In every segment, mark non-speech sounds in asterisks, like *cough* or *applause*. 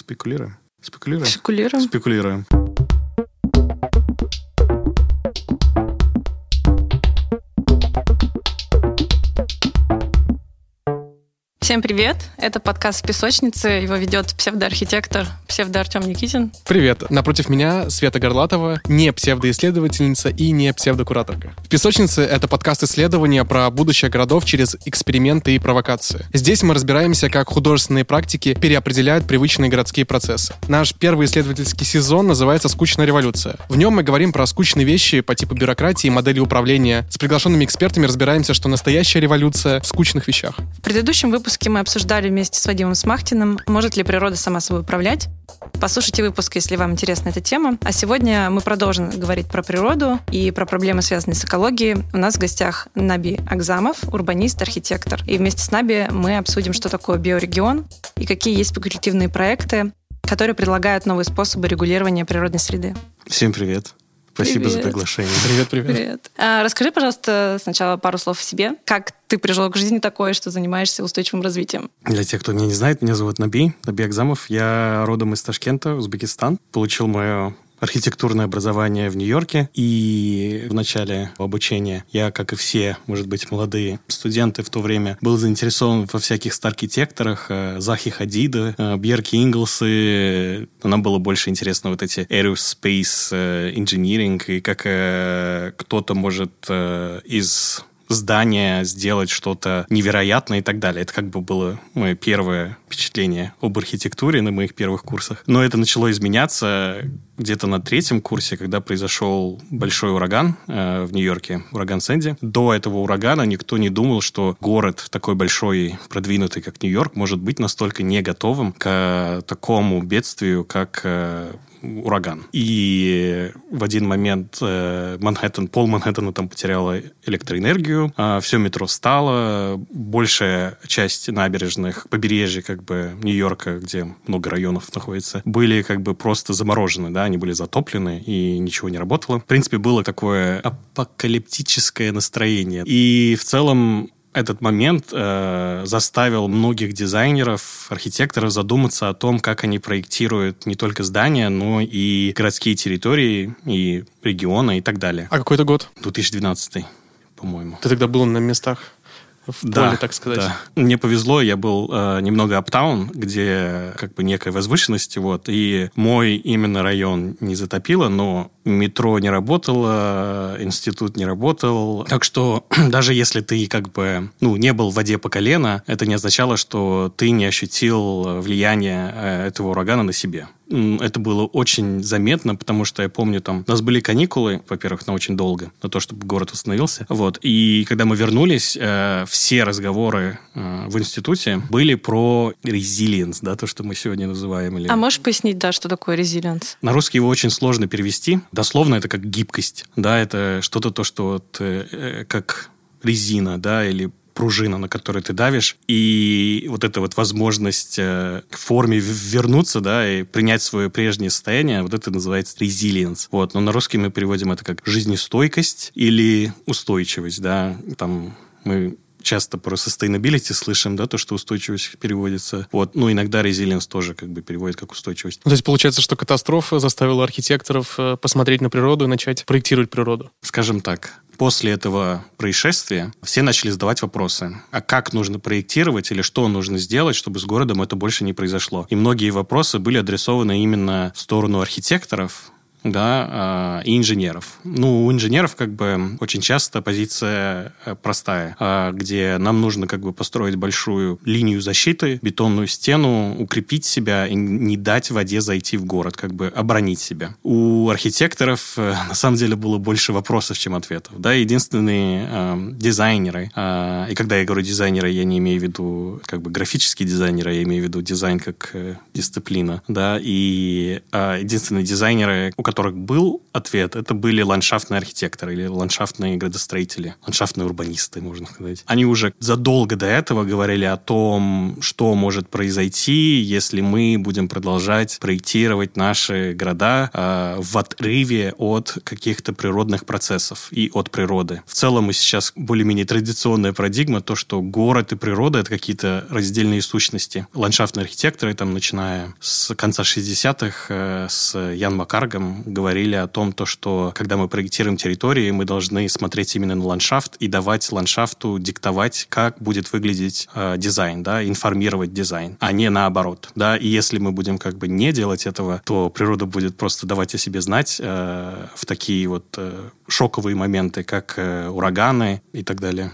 Спекулируем. Спекулируем. Спекулируем. Спекулируем. Всем привет! Это подкаст «Песочницы». Его ведет псевдоархитектор, псевдоартем Никитин. Привет! Напротив меня Света Горлатова, не псевдоисследовательница и не псевдокураторка. В «Песочнице» — это подкаст исследования про будущее городов через эксперименты и провокации. Здесь мы разбираемся, как художественные практики переопределяют привычные городские процессы. Наш первый исследовательский сезон называется «Скучная революция». В нем мы говорим про скучные вещи по типу бюрократии и модели управления. С приглашенными экспертами разбираемся, что настоящая революция в скучных вещах. В предыдущем выпуске мы обсуждали вместе с Вадимом Смахтиным, может ли природа сама собой управлять. Послушайте выпуск, если вам интересна эта тема. А сегодня мы продолжим говорить про природу и про проблемы, связанные с экологией. У нас в гостях Наби Акзамов, урбанист, архитектор. И вместе с Наби мы обсудим, что такое биорегион и какие есть спекулятивные проекты, которые предлагают новые способы регулирования природной среды. Всем привет. Спасибо Привет. за приглашение. Привет, привет. Привет. А, расскажи, пожалуйста, сначала пару слов о себе. Как ты пришел к жизни такой, что занимаешься устойчивым развитием? Для тех, кто меня не знает, меня зовут Наби, Наби Акзамов. Я родом из Ташкента, Узбекистан. Получил мое архитектурное образование в Нью-Йорке. И в начале обучения я, как и все, может быть, молодые студенты в то время, был заинтересован во всяких старкитекторах, э, Захи Хадида, э, Бьерки Инглсы. Нам было больше интересно вот эти aerospace э, engineering и как кто-то может из здание, сделать что-то невероятное и так далее. Это как бы было мое первое впечатление об архитектуре на моих первых курсах. Но это начало изменяться где-то на третьем курсе, когда произошел большой ураган э, в Нью-Йорке, ураган Сэнди. До этого урагана никто не думал, что город такой большой продвинутый, как Нью-Йорк, может быть настолько не готовым к такому бедствию, как э, ураган. И в один момент э, Манхэттен, пол Манхэттена там потеряла электроэнергию, а все метро стало, большая часть набережных побережья как бы Нью-Йорка, где много районов находится, были как бы просто заморожены, да, они были затоплены и ничего не работало. В принципе, было такое апокалиптическое настроение. И в целом этот момент э, заставил многих дизайнеров, архитекторов задуматься о том, как они проектируют не только здания, но и городские территории, и регионы и так далее. А какой это год? 2012, по-моему. Ты тогда был на местах? В поле, так сказать. Да. Мне повезло, я был э, немного аптаун, где как бы некая возвышенность, вот, и мой именно район не затопило, но метро не работало, институт не работал. Так что *clears throat* даже если ты как бы, ну, не был в воде по колено, это не означало, что ты не ощутил влияние э, этого урагана на себе. Это было очень заметно, потому что я помню, там, у нас были каникулы, во-первых, на очень долго, на то, чтобы город восстановился. Вот. И когда мы вернулись, э, все разговоры э, в институте были про resilience, да, то, что мы сегодня называем. Или... А можешь пояснить, да, что такое резилиенс? На русский его очень сложно перевести. Дословно это как гибкость. Да, это что-то то, что вот, э, э, как резина, да, или пружина, на которой ты давишь, и вот эта вот возможность э, к форме вернуться, да, и принять свое прежнее состояние, вот это называется resilience. Вот, но на русский мы переводим это как жизнестойкость или устойчивость, да, там мы часто про sustainability слышим, да, то, что устойчивость переводится. Вот, ну, иногда resilience тоже как бы переводит как устойчивость. Ну, то есть получается, что катастрофа заставила архитекторов э, посмотреть на природу и начать проектировать природу. скажем так, после этого происшествия все начали задавать вопросы. А как нужно проектировать или что нужно сделать, чтобы с городом это больше не произошло? И многие вопросы были адресованы именно в сторону архитекторов, да, а, и инженеров. Ну, у инженеров как бы очень часто позиция э, простая, а, где нам нужно как бы построить большую линию защиты, бетонную стену, укрепить себя и не дать воде зайти в город, как бы оборонить себя. У архитекторов э, *laughs* на самом деле было больше вопросов, чем ответов. Да, единственные э, дизайнеры, э, и когда я говорю дизайнеры, я не имею в виду как бы графические дизайнеры, я имею в виду дизайн как э, дисциплина, да, и э, единственные дизайнеры, у которых был ответ, это были ландшафтные архитекторы или ландшафтные градостроители, ландшафтные урбанисты, можно сказать. Они уже задолго до этого говорили о том, что может произойти, если мы будем продолжать проектировать наши города э, в отрыве от каких-то природных процессов и от природы. В целом мы сейчас более-менее традиционная парадигма, то, что город и природа — это какие-то раздельные сущности. Ландшафтные архитекторы, там, начиная с конца 60-х, э, с Ян Макаргом, говорили о том, то, что когда мы проектируем территории, мы должны смотреть именно на ландшафт и давать ландшафту диктовать, как будет выглядеть э, дизайн, да, информировать дизайн, а не наоборот, да. И если мы будем как бы не делать этого, то природа будет просто давать о себе знать э, в такие вот э, шоковые моменты, как э, ураганы и так далее.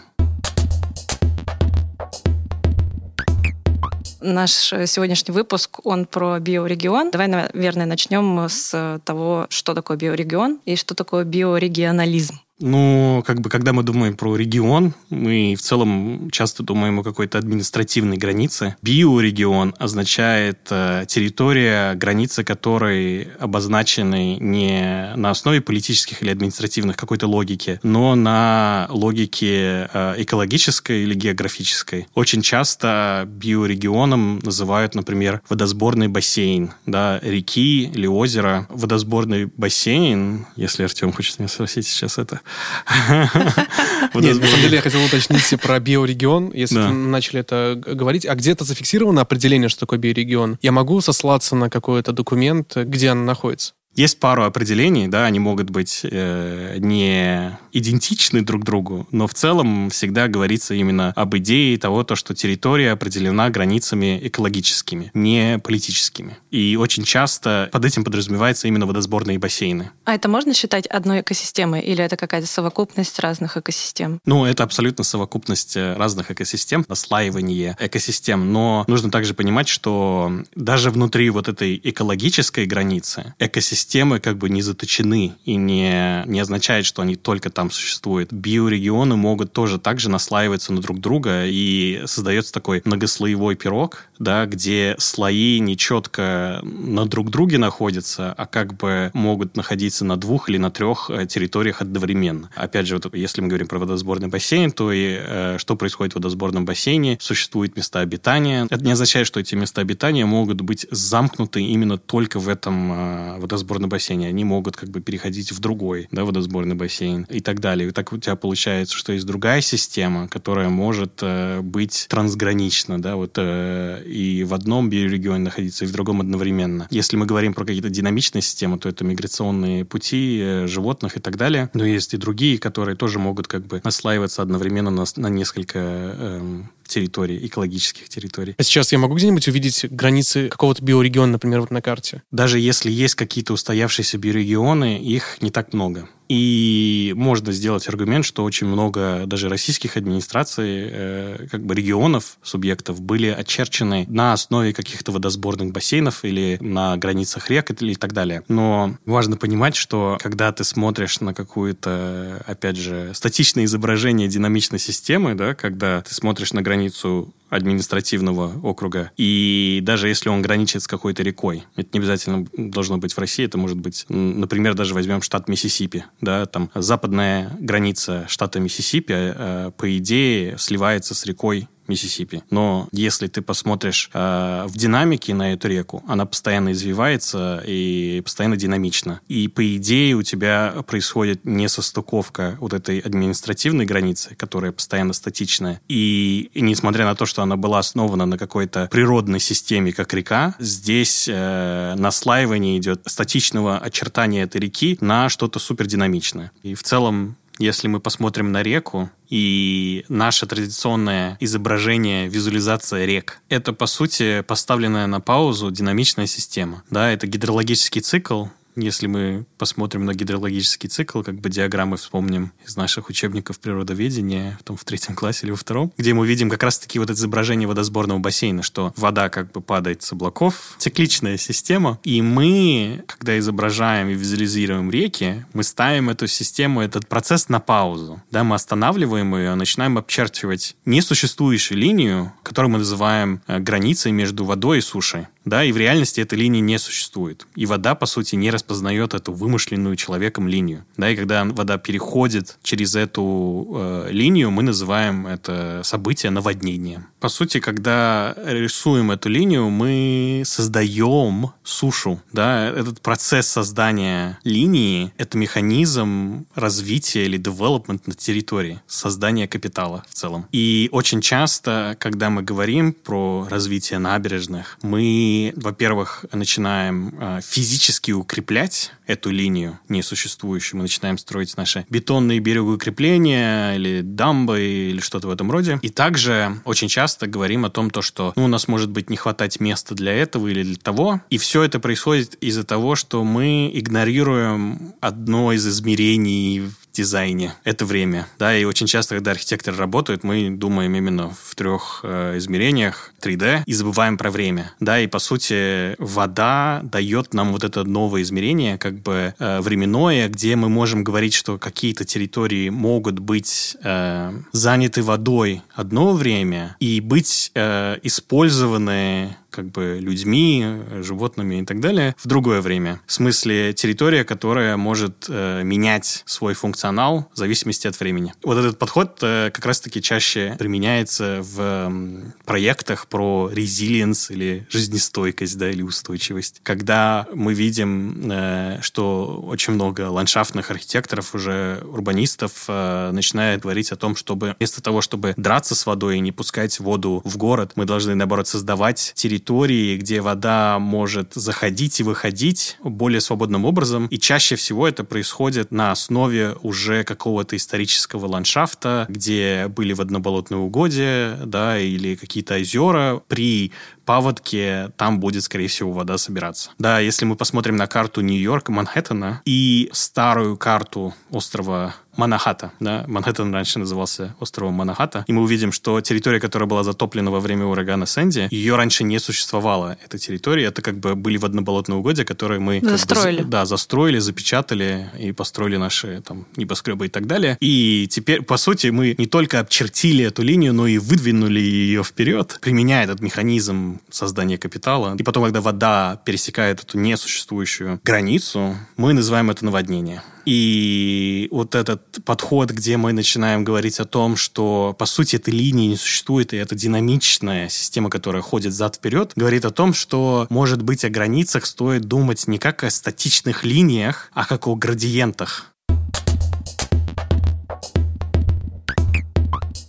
Наш сегодняшний выпуск, он про биорегион. Давай, наверное, начнем с того, что такое биорегион и что такое биорегионализм. Ну, как бы, когда мы думаем про регион, мы в целом часто думаем о какой-то административной границе. Биорегион означает э, территория, границы которой обозначены не на основе политических или административных какой-то логики, но на логике э, экологической или географической. Очень часто биорегионом называют, например, водосборный бассейн, да, реки или озера. Водосборный бассейн, если Артем хочет меня спросить сейчас это, *laughs* нет, на самом деле я хотел уточнить про биорегион, если начали это говорить. А где-то зафиксировано определение, что такое биорегион? Я могу сослаться на какой-то документ, где оно находится? Есть пару определений, да, они могут быть э, не идентичны друг другу, но в целом всегда говорится именно об идее того, то, что территория определена границами экологическими, не политическими. И очень часто под этим подразумевается именно водосборные бассейны. А это можно считать одной экосистемой или это какая-то совокупность разных экосистем? Ну, это абсолютно совокупность э, разных экосистем, наслаивание экосистем, но нужно также понимать, что даже внутри вот этой экологической границы экосистемы системы как бы не заточены и не, не означает, что они только там существуют. Биорегионы могут тоже также наслаиваться на друг друга, и создается такой многослоевой пирог, да, где слои не четко на друг друге находятся, а как бы могут находиться на двух или на трех э, территориях одновременно. Опять же, вот если мы говорим про водосборный бассейн, то и э, что происходит в водосборном бассейне? Существуют места обитания. Это не означает, что эти места обитания могут быть замкнуты именно только в этом э, водосборном водосборном бассейне, они могут как бы переходить в другой, да, водосборный бассейн и так далее. И так у тебя получается, что есть другая система, которая может э, быть трансгранична, да, вот э, и в одном биорегионе находиться, и в другом одновременно. Если мы говорим про какие-то динамичные системы, то это миграционные пути э, животных и так далее. Но есть и другие, которые тоже могут как бы наслаиваться одновременно на, на несколько э, территорий, экологических территорий. А сейчас я могу где-нибудь увидеть границы какого-то биорегиона, например, вот на карте? Даже если есть какие-то устоявшиеся биорегионы, их не так много. И можно сделать аргумент, что очень много даже российских администраций, э, как бы регионов, субъектов были очерчены на основе каких-то водосборных бассейнов или на границах рек и так далее. Но важно понимать, что когда ты смотришь на какую-то, опять же, статичное изображение динамичной системы, да, когда ты смотришь на границу административного округа. И даже если он граничит с какой-то рекой, это не обязательно должно быть в России, это может быть, например, даже возьмем штат Миссисипи, да, там западная граница штата Миссисипи, э, по идее, сливается с рекой Миссисипи. Но если ты посмотришь э, в динамике на эту реку, она постоянно извивается и постоянно динамична. И по идее у тебя происходит несостыковка вот этой административной границы, которая постоянно статичная. И, и несмотря на то, что она была основана на какой-то природной системе, как река, здесь э, наслаивание идет статичного очертания этой реки на что-то супердинамичное. И в целом если мы посмотрим на реку и наше традиционное изображение, визуализация рек, это, по сути, поставленная на паузу динамичная система. Да, это гидрологический цикл, если мы посмотрим на гидрологический цикл, как бы диаграммы вспомним из наших учебников природоведения, в том в третьем классе или во втором, где мы видим как раз-таки вот это изображение водосборного бассейна, что вода как бы падает с облаков, цикличная система, и мы, когда изображаем и визуализируем реки, мы ставим эту систему, этот процесс на паузу. Да, мы останавливаем ее, начинаем обчерчивать несуществующую линию, которую мы называем э, границей между водой и сушей да, и в реальности этой линии не существует. И вода, по сути, не распознает эту вымышленную человеком линию, да, и когда вода переходит через эту э, линию, мы называем это событие наводнением. По сути, когда рисуем эту линию, мы создаем сушу, да, этот процесс создания линии — это механизм развития или development на территории, создания капитала в целом. И очень часто, когда мы говорим про развитие набережных, мы, во-первых, начинаем э, физически укреплять эту линию несуществующую. Мы начинаем строить наши бетонные берегоукрепления или дамбы или что-то в этом роде. И также очень часто говорим о том, то, что ну, у нас может быть не хватать места для этого или для того. И все это происходит из-за того, что мы игнорируем одно из измерений дизайне. Это время. Да, и очень часто, когда архитекторы работают, мы думаем именно в трех э, измерениях 3D и забываем про время. Да, и по сути вода дает нам вот это новое измерение, как бы э, временное, где мы можем говорить, что какие-то территории могут быть э, заняты водой одно время и быть э, использованы как бы людьми, животными и так далее в другое время. В смысле территория, которая может э, менять свой функционал в зависимости от времени. Вот этот подход э, как раз-таки чаще применяется в э, проектах про резилиенс или жизнестойкость, да, или устойчивость. Когда мы видим, э, что очень много ландшафтных архитекторов, уже урбанистов э, начинают говорить о том, чтобы вместо того, чтобы драться с водой и не пускать воду в город, мы должны, наоборот, создавать территорию территории, где вода может заходить и выходить более свободным образом. И чаще всего это происходит на основе уже какого-то исторического ландшафта, где были водноболотные угодья, да, или какие-то озера. При паводке там будет, скорее всего, вода собираться. Да, если мы посмотрим на карту Нью-Йорка, Манхэттена и старую карту острова Манахата. Да? Манхэттен раньше назывался островом Манахата. И мы увидим, что территория, которая была затоплена во время урагана Сэнди, ее раньше не существовало, эта территория. Это как бы были водноболотные угодья, которые мы... Застроили. Бы, да, застроили, запечатали и построили наши там небоскребы и так далее. И теперь, по сути, мы не только обчертили эту линию, но и выдвинули ее вперед, применяя этот механизм создания капитала. И потом, когда вода пересекает эту несуществующую границу, мы называем это наводнение. И вот этот подход, где мы начинаем говорить о том, что, по сути, этой линии не существует, и это динамичная система, которая ходит зад-вперед, говорит о том, что, может быть, о границах стоит думать не как о статичных линиях, а как о градиентах.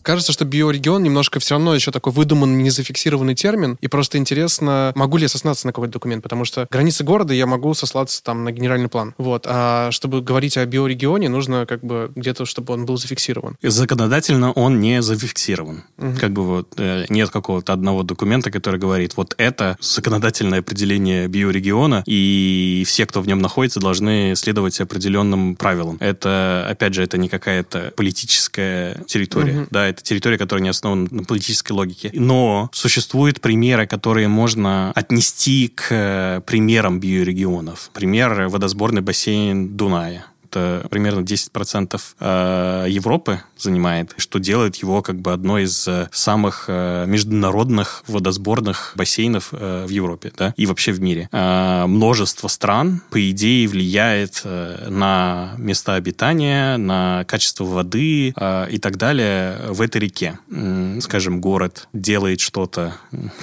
Кажется, что биорегион немножко все равно еще такой выдуманный, незафиксированный термин. И просто интересно, могу ли я сослаться на какой-то документ, потому что границы города я могу сослаться там на генеральный план. Вот. А чтобы говорить о биорегионе, нужно как бы где-то, чтобы он был зафиксирован. Законодательно он не зафиксирован. Угу. Как бы вот э, нет какого-то одного документа, который говорит, вот это законодательное определение биорегиона, и все, кто в нем находится, должны следовать определенным правилам. Это, опять же, это не какая-то политическая территория, угу. да, это территория, которая не основана на политической логике. Но существуют примеры, которые можно отнести к э, примерам биорегионов. Пример водосборный бассейн Дуная это примерно 10% э, Европы занимает, что делает его как бы одной из э, самых э, международных водосборных бассейнов в Европе, да, и вообще в мире. Множество стран, по идее, влияет на места обитания, на качество воды и так далее в этой реке. Скажем, город делает что-то,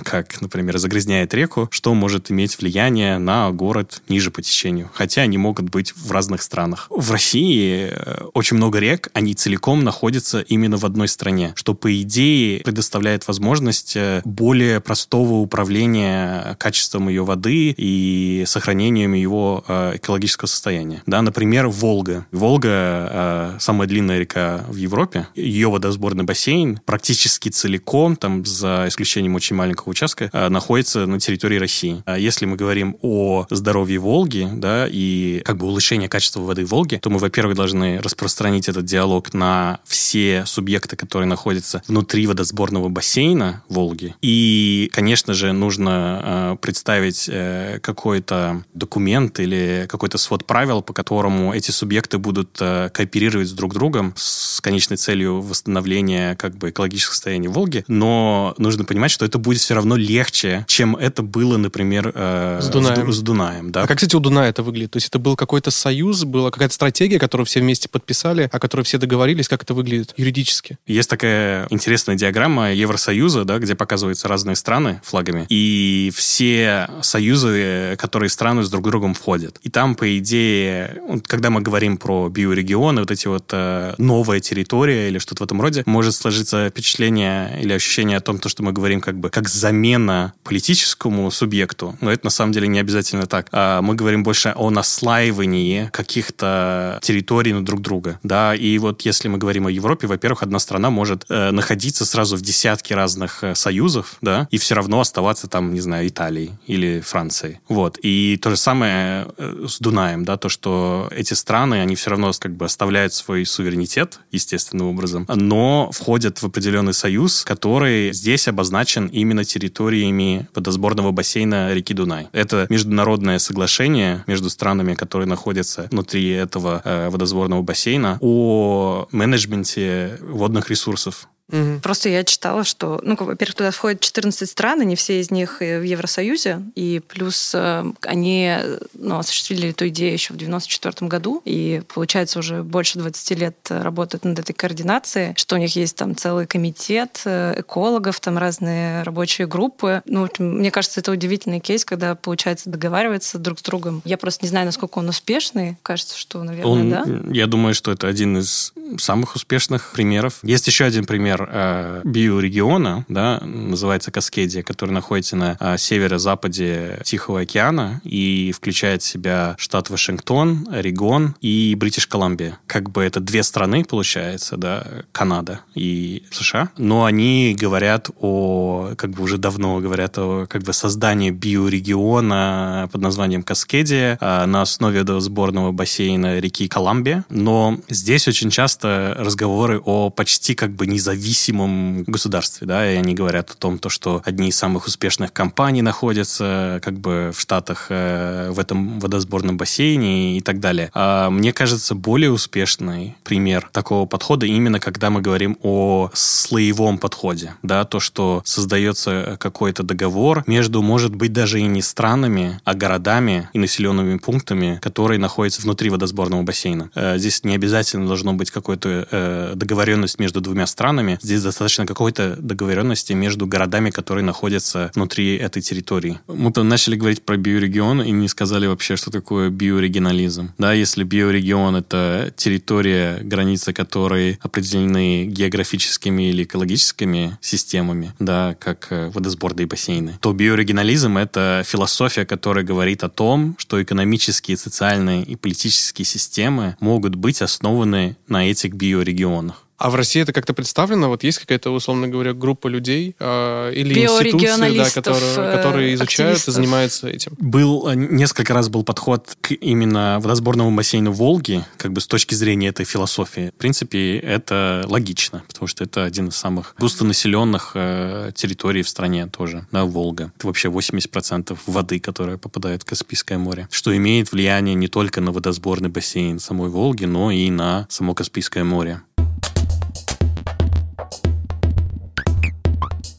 как, например, загрязняет реку, что может иметь влияние на город ниже по течению, хотя они могут быть в разных странах в России э, очень много рек, они целиком находятся именно в одной стране, что, по идее, предоставляет возможность э, более простого управления качеством ее воды и сохранением его э, экологического состояния. Да, например, Волга. Волга самая длинная река в Европе. Ее водосборный бассейн практически целиком, там, за исключением очень маленького участка, находится на территории России. А если мы говорим о здоровье Волги, да, и как бы улучшении качества воды Волги, Волги, то мы, во-первых, должны распространить этот диалог на все субъекты, которые находятся внутри водосборного бассейна Волги. И, конечно же, нужно э, представить э, какой-то документ или какой-то свод правил, по которому эти субъекты будут э, кооперировать с друг другом с конечной целью восстановления как бы экологического состояния Волги. Но нужно понимать, что это будет все равно легче, чем это было, например, э, с Дунаем. С, с Дунаем да? А как, кстати, у Дуная это выглядит? То есть это был какой-то союз, была какая-то стратегия, которую все вместе подписали, о которой все договорились, как это выглядит юридически? Есть такая интересная диаграмма Евросоюза, да, где показываются разные страны флагами, и все союзы, которые страны с друг другом входят. И там, по идее, когда мы говорим про биорегионы, вот эти вот э, новая территория или что-то в этом роде, может сложиться впечатление или ощущение о том, то, что мы говорим как бы как замена политическому субъекту, но это на самом деле не обязательно так. А мы говорим больше о наслаивании каких-то территорий на друг друга, да, и вот если мы говорим о Европе, во-первых, одна страна может э, находиться сразу в десятке разных э, союзов, да, и все равно оставаться там, не знаю, Италией или Францией, вот, и то же самое э, с Дунаем, да, то, что эти страны, они все равно как бы оставляют свой суверенитет, естественным образом, но входят в определенный союз, который здесь обозначен именно территориями водосборного бассейна реки Дунай. Это международное соглашение между странами, которые находятся внутри этого э, водосборного бассейна, о менеджменте водных ресурсов Угу. Просто я читала, что, ну, во-первых, туда входят 14 стран, они все из них в Евросоюзе, и плюс э, они ну, осуществили эту идею еще в 94 году, и, получается, уже больше 20 лет работают над этой координацией, что у них есть там целый комитет э, экологов, там разные рабочие группы. Ну, мне кажется, это удивительный кейс, когда, получается, договариваться друг с другом. Я просто не знаю, насколько он успешный. Кажется, что, наверное, он, да? Я думаю, что это один из самых успешных примеров. Есть еще один пример например, э, биорегиона, да, называется Каскедия, который находится на э, северо-западе Тихого океана и включает в себя штат Вашингтон, Орегон и Бритиш Колумбия. Как бы это две страны, получается, да, Канада и США, но они говорят о, как бы уже давно говорят о как бы создании биорегиона под названием Каскедия э, на основе сборного бассейна реки Колумбия, но здесь очень часто разговоры о почти как бы независимом независимом государстве, да, и они говорят о том, то, что одни из самых успешных компаний находятся как бы в Штатах э, в этом водосборном бассейне и так далее. А мне кажется, более успешный пример такого подхода именно когда мы говорим о слоевом подходе, да, то, что создается какой-то договор между, может быть, даже и не странами, а городами и населенными пунктами, которые находятся внутри водосборного бассейна. Э, здесь не обязательно должно быть какой-то э, договоренность между двумя странами, Здесь достаточно какой-то договоренности между городами, которые находятся внутри этой территории. Мы начали говорить про биорегион и не сказали вообще, что такое биорегионализм. Да, если биорегион — это территория, границы которой определены географическими или экологическими системами, да, как э, водосборные бассейны, то биорегионализм — это философия, которая говорит о том, что экономические, социальные и политические системы могут быть основаны на этих биорегионах. А в России это как-то представлено? Вот есть какая-то, условно говоря, группа людей э, или институции, да, которые, э, которые изучают активистов. и занимаются этим? Был, э, несколько раз был подход к именно водосборному бассейну Волги, как бы с точки зрения этой философии. В принципе, это логично, потому что это один из самых густонаселенных э, территорий в стране тоже, да, Волга. Это вообще 80% воды, которая попадает в Каспийское море, что имеет влияние не только на водосборный бассейн самой Волги, но и на само Каспийское море.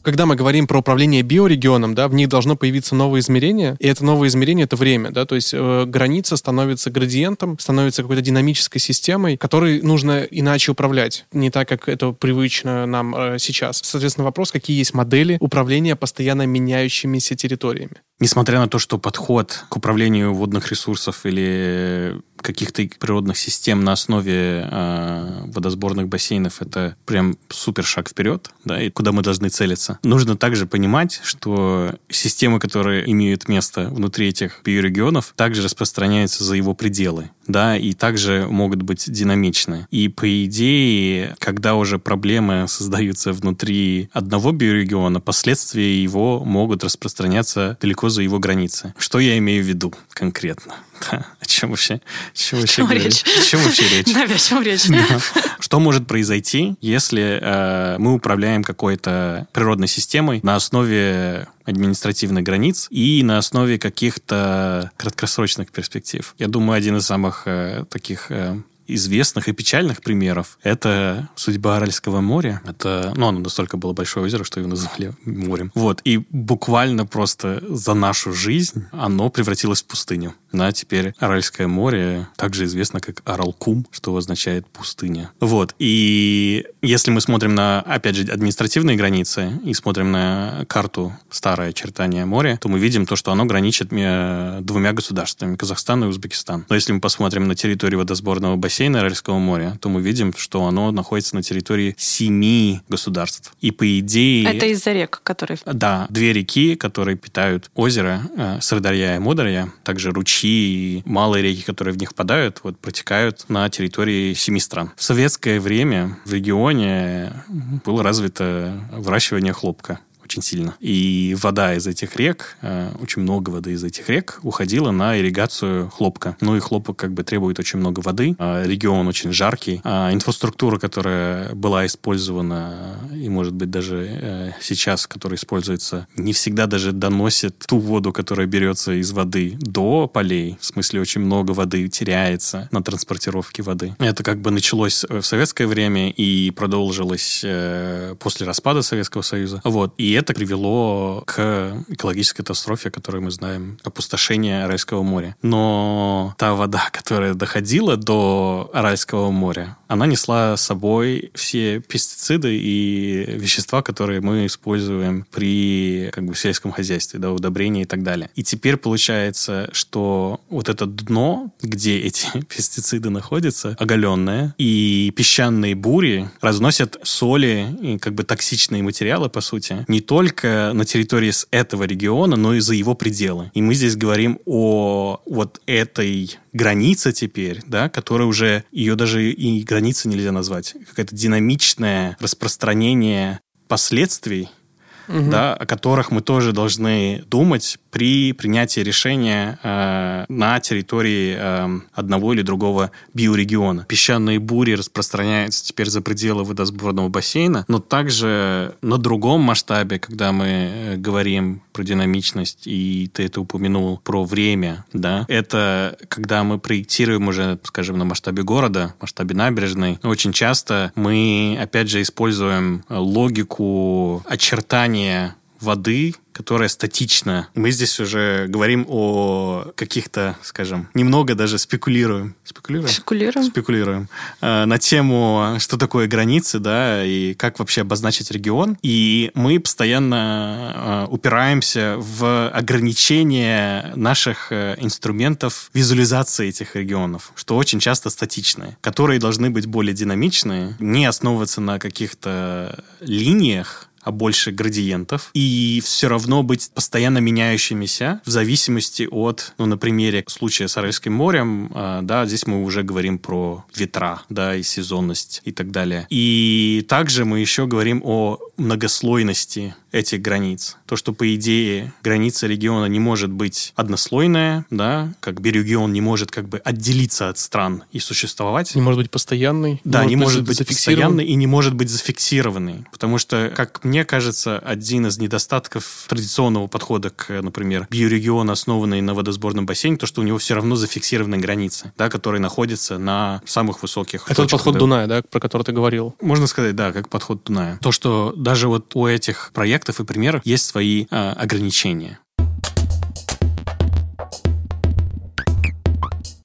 Когда мы говорим про управление биорегионом, да, в них должно появиться новое измерение, и это новое измерение — это время, да, то есть э, граница становится градиентом, становится какой-то динамической системой, которой нужно иначе управлять, не так, как это привычно нам э, сейчас. Соответственно, вопрос, какие есть модели управления постоянно меняющимися территориями. Несмотря на то, что подход к управлению водных ресурсов или каких-то природных систем на основе э, водосборных бассейнов это прям супер шаг вперед, да, и куда мы должны целиться. Нужно также понимать, что системы, которые имеют место внутри этих биорегионов, также распространяются за его пределы. Да, и также могут быть динамичны. И по идее, когда уже проблемы создаются внутри одного биорегиона, последствия его могут распространяться далеко за его границы. Что я имею в виду конкретно? *laughs* Да, о чем вообще, о чем вообще чем речь? О чем вообще *laughs* речь? Да, о чем речь? *laughs* Да. Что может произойти, если э, мы управляем какой-то природной системой на основе административных границ и на основе каких-то краткосрочных перспектив? Я думаю, один из самых э, таких э, известных и печальных примеров. Это судьба Аральского моря. Это, ну, оно настолько было большое озеро, что его назвали морем. Вот. И буквально просто за нашу жизнь оно превратилось в пустыню. Да, теперь Аральское море также известно как Аралкум, что означает пустыня. Вот. И если мы смотрим на, опять же, административные границы и смотрим на карту старое очертания моря, то мы видим то, что оно граничит э, двумя государствами, Казахстан и Узбекистан. Но если мы посмотрим на территорию водосборного бассейна Аральского моря, то мы видим, что оно находится на территории семи государств. И по идее... Это из-за рек, которые... Да, две реки, которые питают озеро, э, Сырдарья и Мударья, также ручьи и малые реки, которые в них впадают, вот, протекают на территории семи стран. В советское время в регионе было развито выращивание хлопка очень сильно. И вода из этих рек, э, очень много воды из этих рек уходила на ирригацию хлопка. Ну и хлопок как бы требует очень много воды. А регион очень жаркий. А инфраструктура, которая была использована и, может быть, даже э, сейчас, которая используется, не всегда даже доносит ту воду, которая берется из воды до полей. В смысле, очень много воды теряется на транспортировке воды. Это как бы началось в советское время и продолжилось э, после распада Советского Союза. Вот. И это привело к экологической катастрофе, которую мы знаем, опустошение Аральского моря. Но та вода, которая доходила до Аральского моря, она несла с собой все пестициды и вещества, которые мы используем при как бы, сельском хозяйстве, да, удобрения и так далее. И теперь получается, что вот это дно, где *laughs* эти пестициды находятся, оголенное, и песчаные бури разносят соли и как бы токсичные материалы, по сути, не только на территории с этого региона, но и за его пределы. И мы здесь говорим о вот этой границе теперь, да, которая уже, ее даже и границы нельзя назвать, какое-то динамичное распространение последствий угу. да, о которых мы тоже должны думать при принятии решения э, на территории э, одного или другого биорегиона. Песчаные бури распространяются теперь за пределы водосборного бассейна, но также на другом масштабе, когда мы э, говорим про динамичность, и ты это упомянул, про время, да, это когда мы проектируем уже, скажем, на масштабе города, масштабе набережной, очень часто мы, опять же, используем логику очертания состояние воды которая статична. Мы здесь уже говорим о каких-то, скажем, немного даже спекулируем. Спекулируем? Спекулируем. Спекулируем. Э, на тему, что такое границы, да, и как вообще обозначить регион. И мы постоянно э, упираемся в ограничение наших э, инструментов визуализации этих регионов, что очень часто статичные, которые должны быть более динамичные, не основываться на каких-то линиях, а больше градиентов, и все равно быть постоянно меняющимися в зависимости от, ну, на примере случая с Аральским морем, э, да, здесь мы уже говорим про ветра, да, и сезонность и так далее. И также мы еще говорим о многослойности этих границ. То, что, по идее, граница региона не может быть однослойная, да, как бы регион не может как бы отделиться от стран и существовать. Не может быть постоянной. Да, не, может быть, быть постоянной и не может быть зафиксированной. Потому что, как мне кажется, один из недостатков традиционного подхода к, например, биорегиону, основанный на водосборном бассейне, то, что у него все равно зафиксированы границы, да, которые находятся на самых высоких Это точках, подход да. Дуная, да, про который ты говорил? Можно сказать, да, как подход Дуная. То, что даже вот у этих проектов проектов и примеров есть свои э, ограничения.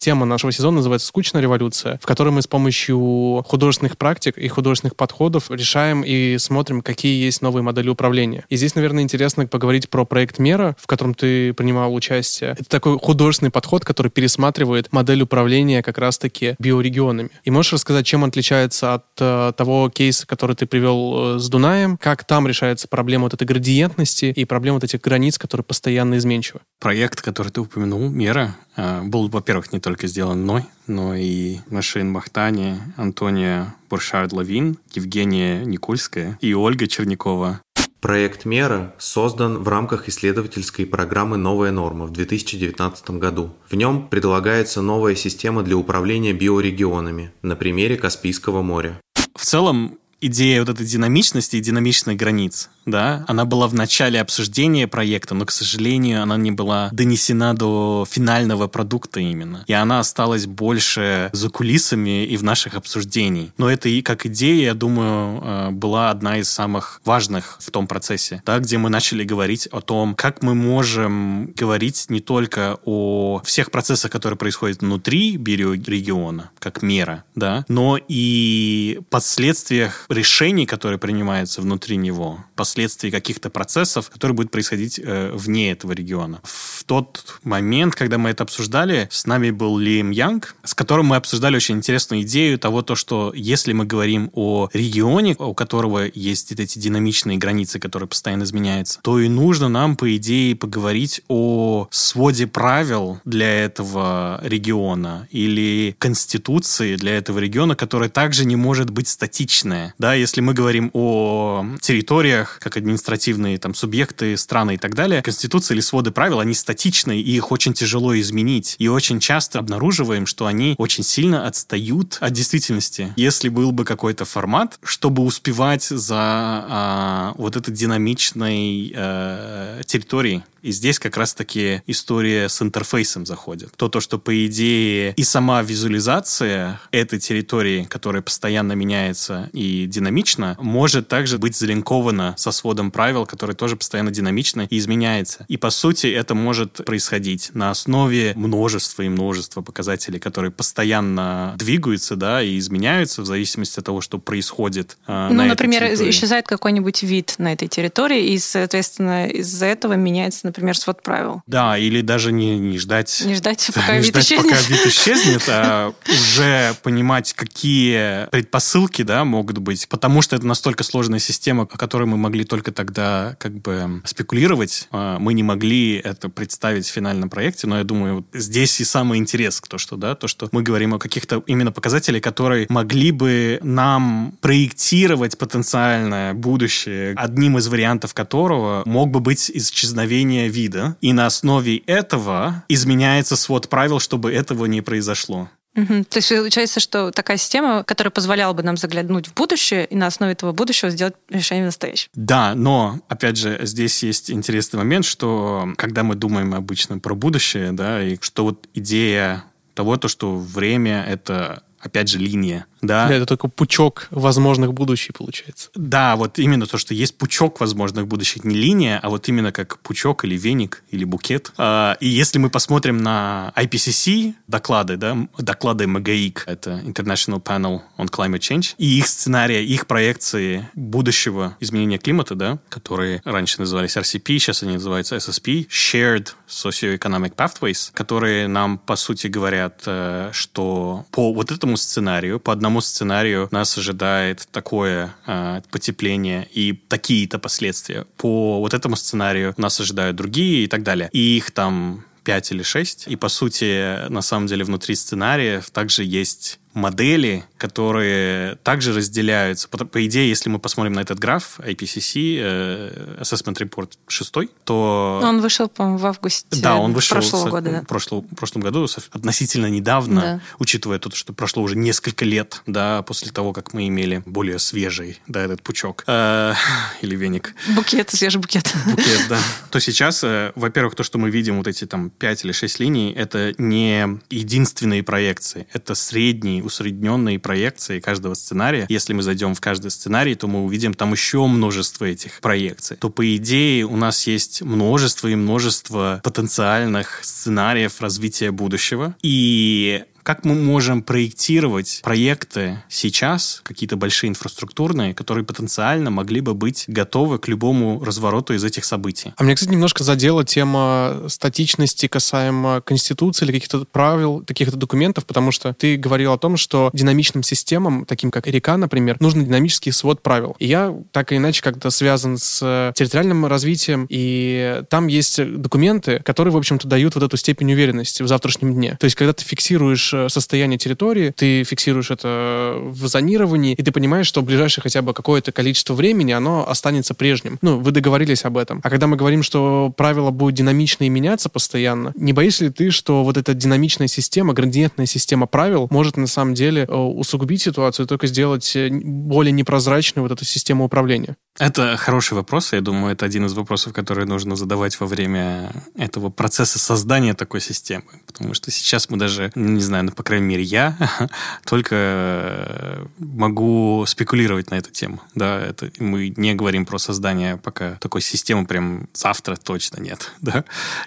Тема нашего сезона называется «Скучная революция», в которой мы с помощью художественных практик и художественных подходов решаем и смотрим, какие есть новые модели управления. И здесь, наверное, интересно поговорить про проект «Мера», в котором ты принимал участие. Это такой художественный подход, который пересматривает модель управления как раз-таки биорегионами. И можешь рассказать, чем он отличается от э, того кейса, который ты привел э, с Дунаем, как там решается проблема вот этой градиентности и проблема вот этих границ, которые постоянно изменчивы? Проект, который ты упомянул, «Мера», э, был, во-первых, не только сделан мной, но и Машин Махтани, Антония Буршард-Лавин, Евгения Никольская и Ольга Чернякова. Проект «Мера» создан в рамках исследовательской программы «Новая норма» в 2019 году. В нем предлагается новая система для управления биорегионами на примере Каспийского моря. В целом, идея вот этой динамичности и динамичных границ да, она была в начале обсуждения проекта, но, к сожалению, она не была донесена до финального продукта именно. И она осталась больше за кулисами и в наших обсуждениях. Но это и как идея, я думаю, э, была одна из самых важных в том процессе, да, где мы начали говорить о том, как мы можем говорить не только о всех процессах, которые происходят внутри биорегиона, как мера, да, но и последствиях решений, которые принимаются внутри него, последствий каких-то процессов, которые будут происходить э, вне этого региона. В тот момент, когда мы это обсуждали, с нами был Лим Янг, с которым мы обсуждали очень интересную идею того, то, что если мы говорим о регионе, у которого есть эти динамичные границы, которые постоянно изменяются, то и нужно нам, по идее, поговорить о своде правил для этого региона или конституции для этого региона, которая также не может быть статичная. Да, если мы говорим о территориях, как административные там субъекты, страны и так далее, конституция или своды правил, они статичные, и их очень тяжело изменить. И очень часто обнаруживаем, что они очень сильно отстают от действительности. Если был бы какой-то формат, чтобы успевать за а, вот этой динамичной а, территорией, и здесь как раз-таки история с интерфейсом заходит. То, то, что, по идее, и сама визуализация этой территории, которая постоянно меняется и динамично, может также быть залинкована со сводом правил, который тоже постоянно динамично и изменяется. И, по сути, это может происходить на основе множества и множества показателей, которые постоянно двигаются, да, и изменяются в зависимости от того, что происходит э, Ну, на например, этой территории. исчезает какой-нибудь вид на этой территории, и, соответственно, из-за этого меняется, например, свод правил. Да, или даже не, не ждать Не ждать, *laughs* пока не вид ждать, исчезнет. пока вид исчезнет, а *laughs* уже понимать, какие предпосылки, да, могут быть. Потому что это настолько сложная система, о которой мы могли только тогда как бы спекулировать. А, Мы не могли это представить в финальном проекте, но я думаю, вот здесь и самый интерес, то, что, да, то, что мы говорим о каких-то именно показателях, которые могли бы нам проектировать потенциальное будущее, одним из вариантов которого мог бы быть исчезновение вида. И на основе этого изменяется свод правил, чтобы этого не произошло. Мгм. То есть получается, что такая система, которая позволяла бы нам заглянуть в будущее и на основе этого будущего сделать решение в настоящем. Да, но, опять же, здесь есть интересный момент, что когда мы думаем обычно про будущее, да, и что вот идея того, то, что время — это, опять же, линия, да, Да, это только пучок возможных будущих получается. Да, вот именно то, что есть пучок возможных будущих, не линия, а вот именно как пучок или веник или букет. А, И если мы посмотрим на IPCC доклады, да, доклады МГИК, это International Panel on Climate Change, и их сценарии, их проекции будущего изменения климата, да, которые раньше назывались RCP, сейчас они называются SSP, Shared Socioeconomic Pathways, которые нам, по сути, говорят, э, что по вот этому сценарию, по одному сценарию нас ожидает такое э, потепление и такие-то последствия. По вот этому сценарию нас ожидают другие и так далее. И их там 5 или 6. И, по сути, на самом деле, внутри сценариев также есть модели, которые также разделяются. По, по идее, если мы посмотрим на этот граф IPCC, э, Assessment Report 6, то... Он вышел, по-моему, в августе Да, он вышел прошлого со- года. Да. прошло- в прошлом году, относительно недавно, Да. учитывая то, что прошло уже несколько лет, да, после того, как мы имели более свежий, да, этот пучок Э, *laughs* или веник Букет, свежий букет. букет, да. *laughs* То сейчас, э, во-первых, то, что мы видим, вот эти там 5 или 6 линий, это не единственные проекции, это средние, усредненные проекции каждого сценария. Если мы зайдем в каждый сценарий, то мы увидим там еще множество этих проекций. То, по идее, у нас есть множество и множество потенциальных сценариев развития будущего. И Как мы можем проектировать проекты сейчас, какие-то большие инфраструктурные, которые потенциально могли бы быть готовы к любому развороту из этих событий? А мне, кстати, немножко задела тема статичности касаемо Конституции или каких-то правил, каких-то документов, потому что ты говорил о том, что динамичным системам, таким как река, например, нужен динамический свод правил. И я так или иначе как-то связан с территориальным развитием, и там есть документы, которые, в общем-то, дают вот эту степень уверенности в завтрашнем дне. То есть, когда ты фиксируешь фиксируешь э, состояние территории, ты фиксируешь это в зонировании, и ты понимаешь, что в ближайшее хотя бы какое-то количество времени оно останется прежним. Ну, вы договорились об этом. А когда мы говорим, что правила будут динамично и меняться постоянно, не боишься ли ты, что вот эта динамичная система, градиентная система правил может на самом деле э, усугубить ситуацию, только сделать э, более непрозрачную вот эту систему управления? Это хороший вопрос. Я думаю, это один из вопросов, которые нужно задавать во время этого процесса создания такой системы. Потому что сейчас мы даже, не знаю, ну, по крайней мере, я *laughs* только э, могу спекулировать на эту тему. Да, это мы не говорим про создание пока такой системы прям завтра точно нет. *laughs* Да,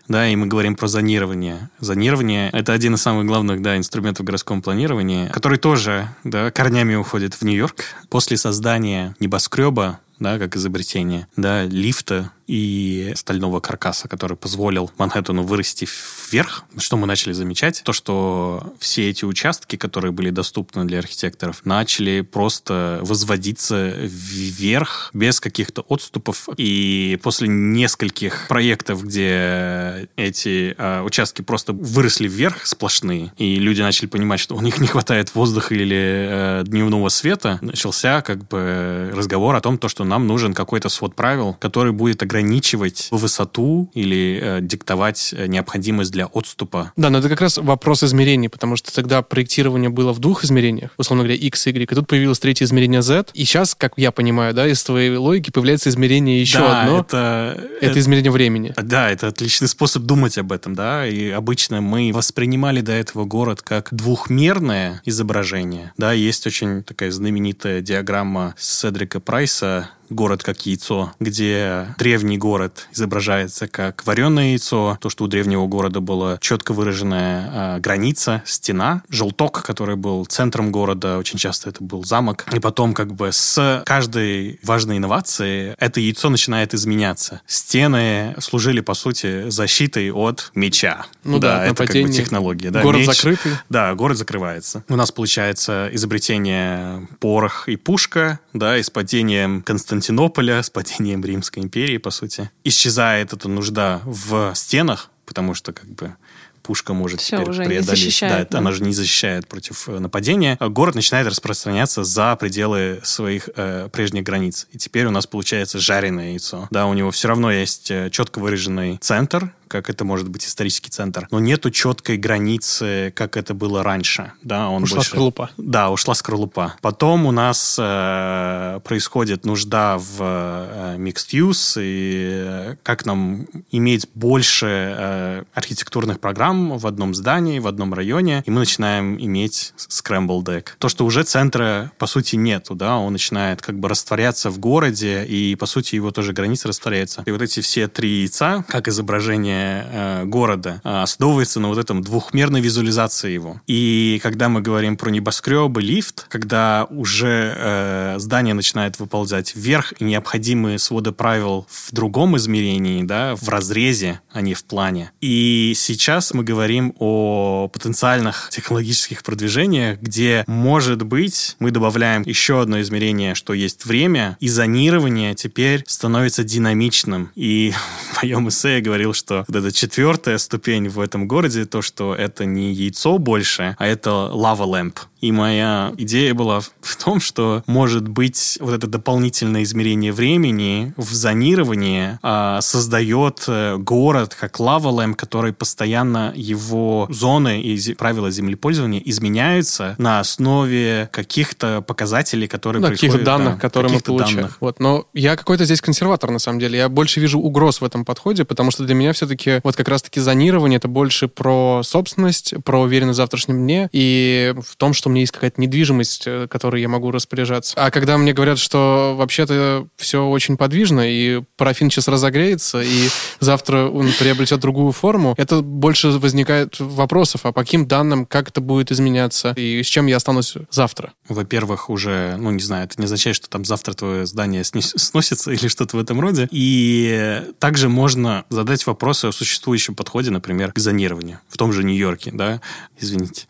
да и мы говорим про зонирование. Зонирование — это один из самых главных да, инструментов городского планирования, который тоже да, корнями уходит в Нью-Йорк. После создания небоскреба да, как изобретение, да, лифта, и стального каркаса, который позволил Манхэттену вырасти вверх. Что мы начали замечать? То, что все эти участки, которые были доступны для архитекторов, начали просто возводиться вверх без каких-то отступов. И после нескольких проектов, где эти э, участки просто выросли вверх сплошные, и люди начали понимать, что у них не хватает воздуха или э, дневного света, начался как бы разговор о том, то, что нам нужен какой-то свод правил, который будет ограничивать высоту или э, диктовать э, необходимость для отступа. Да, но это как раз вопрос измерений, потому что тогда проектирование было в двух измерениях, условно говоря, x, y, и тут появилось третье измерение z, и сейчас, как я понимаю, да, из твоей логики появляется измерение еще да, одно. Это, это, это измерение времени. Да, это отличный способ думать об этом, да, и обычно мы воспринимали до этого город как двухмерное изображение, да, есть очень такая знаменитая диаграмма Седрика Прайса, город как яйцо, где древний город изображается как вареное яйцо, то, что у древнего города была четко выраженная э, граница, стена, желток, который был центром города, очень часто это был замок. И потом как бы с каждой важной инновацией это яйцо начинает изменяться. Стены служили, по сути, защитой от меча. Ну да, да это как бы технология. Да, город меч, закрытый. Да, город закрывается. У нас получается изобретение порох и пушка, да, и с падением Константинополя Константинополя, с падением Римской империи, по сути. Исчезает эта нужда в стенах, потому что как бы пушка может Все, теперь уже преодолеть. Не защищает, да, да, она же не защищает против э, нападения. Город начинает распространяться за пределы своих э, прежних границ. И теперь у нас получается жареное яйцо. Да, у него все равно есть э, четко выраженный центр, как это может быть исторический центр. Но нету четкой границы, как это было раньше. Да, он ушла больше... скорлупа. Да, ушла скорлупа. Потом у нас э, происходит нужда в э, mixed use, и э, как нам иметь больше э, архитектурных программ в одном здании, в одном районе, и мы начинаем иметь scramble deck. То, что уже центра, по сути, нету, да, он начинает как бы растворяться в городе, и, по сути, его тоже границы растворяются. И вот эти все три яйца, как изображение э, города э, основывается на вот этом двухмерной визуализации его. И когда мы говорим про небоскребы, лифт, когда уже э, здание начинает выползать вверх, и необходимые своды правил в другом измерении, да, в разрезе, а не в плане. И сейчас мы говорим о потенциальных технологических продвижениях, где, может быть, мы добавляем еще одно измерение, что есть время, и зонирование теперь становится динамичным. И *laughs* в моем эссе я говорил, что вот эта четвертая ступень в этом городе, то, что это не яйцо больше, а это лава-лэмп. И моя идея была в том, что, может быть, вот это дополнительное измерение времени в зонировании а, создает э, город как лава-лэмп, который постоянно его зоны и правила землепользования изменяются на основе каких-то показателей, которые да, каких данных, да, которые мы получаем. Данных. Вот. Но я какой-то здесь консерватор, на самом деле. Я больше вижу угроз в этом подходе, потому что для меня все-таки все-таки вот как раз-таки зонирование это больше про собственность, про уверенность в завтрашнем дне и в том, что у меня есть какая-то недвижимость, э, которой я могу распоряжаться. А когда мне говорят, что вообще-то все очень подвижно, и парафин сейчас разогреется, и завтра он приобретет другую форму, это больше возникает вопросов, а по каким данным, как это будет изменяться, и с чем я останусь завтра? Во-первых, уже, ну, не знаю, это не означает, что там завтра твое здание сносится или что-то в этом роде. И также можно задать вопросы о существующем подходе, например, к зонированию. В том же Нью-Йорке, да, извините.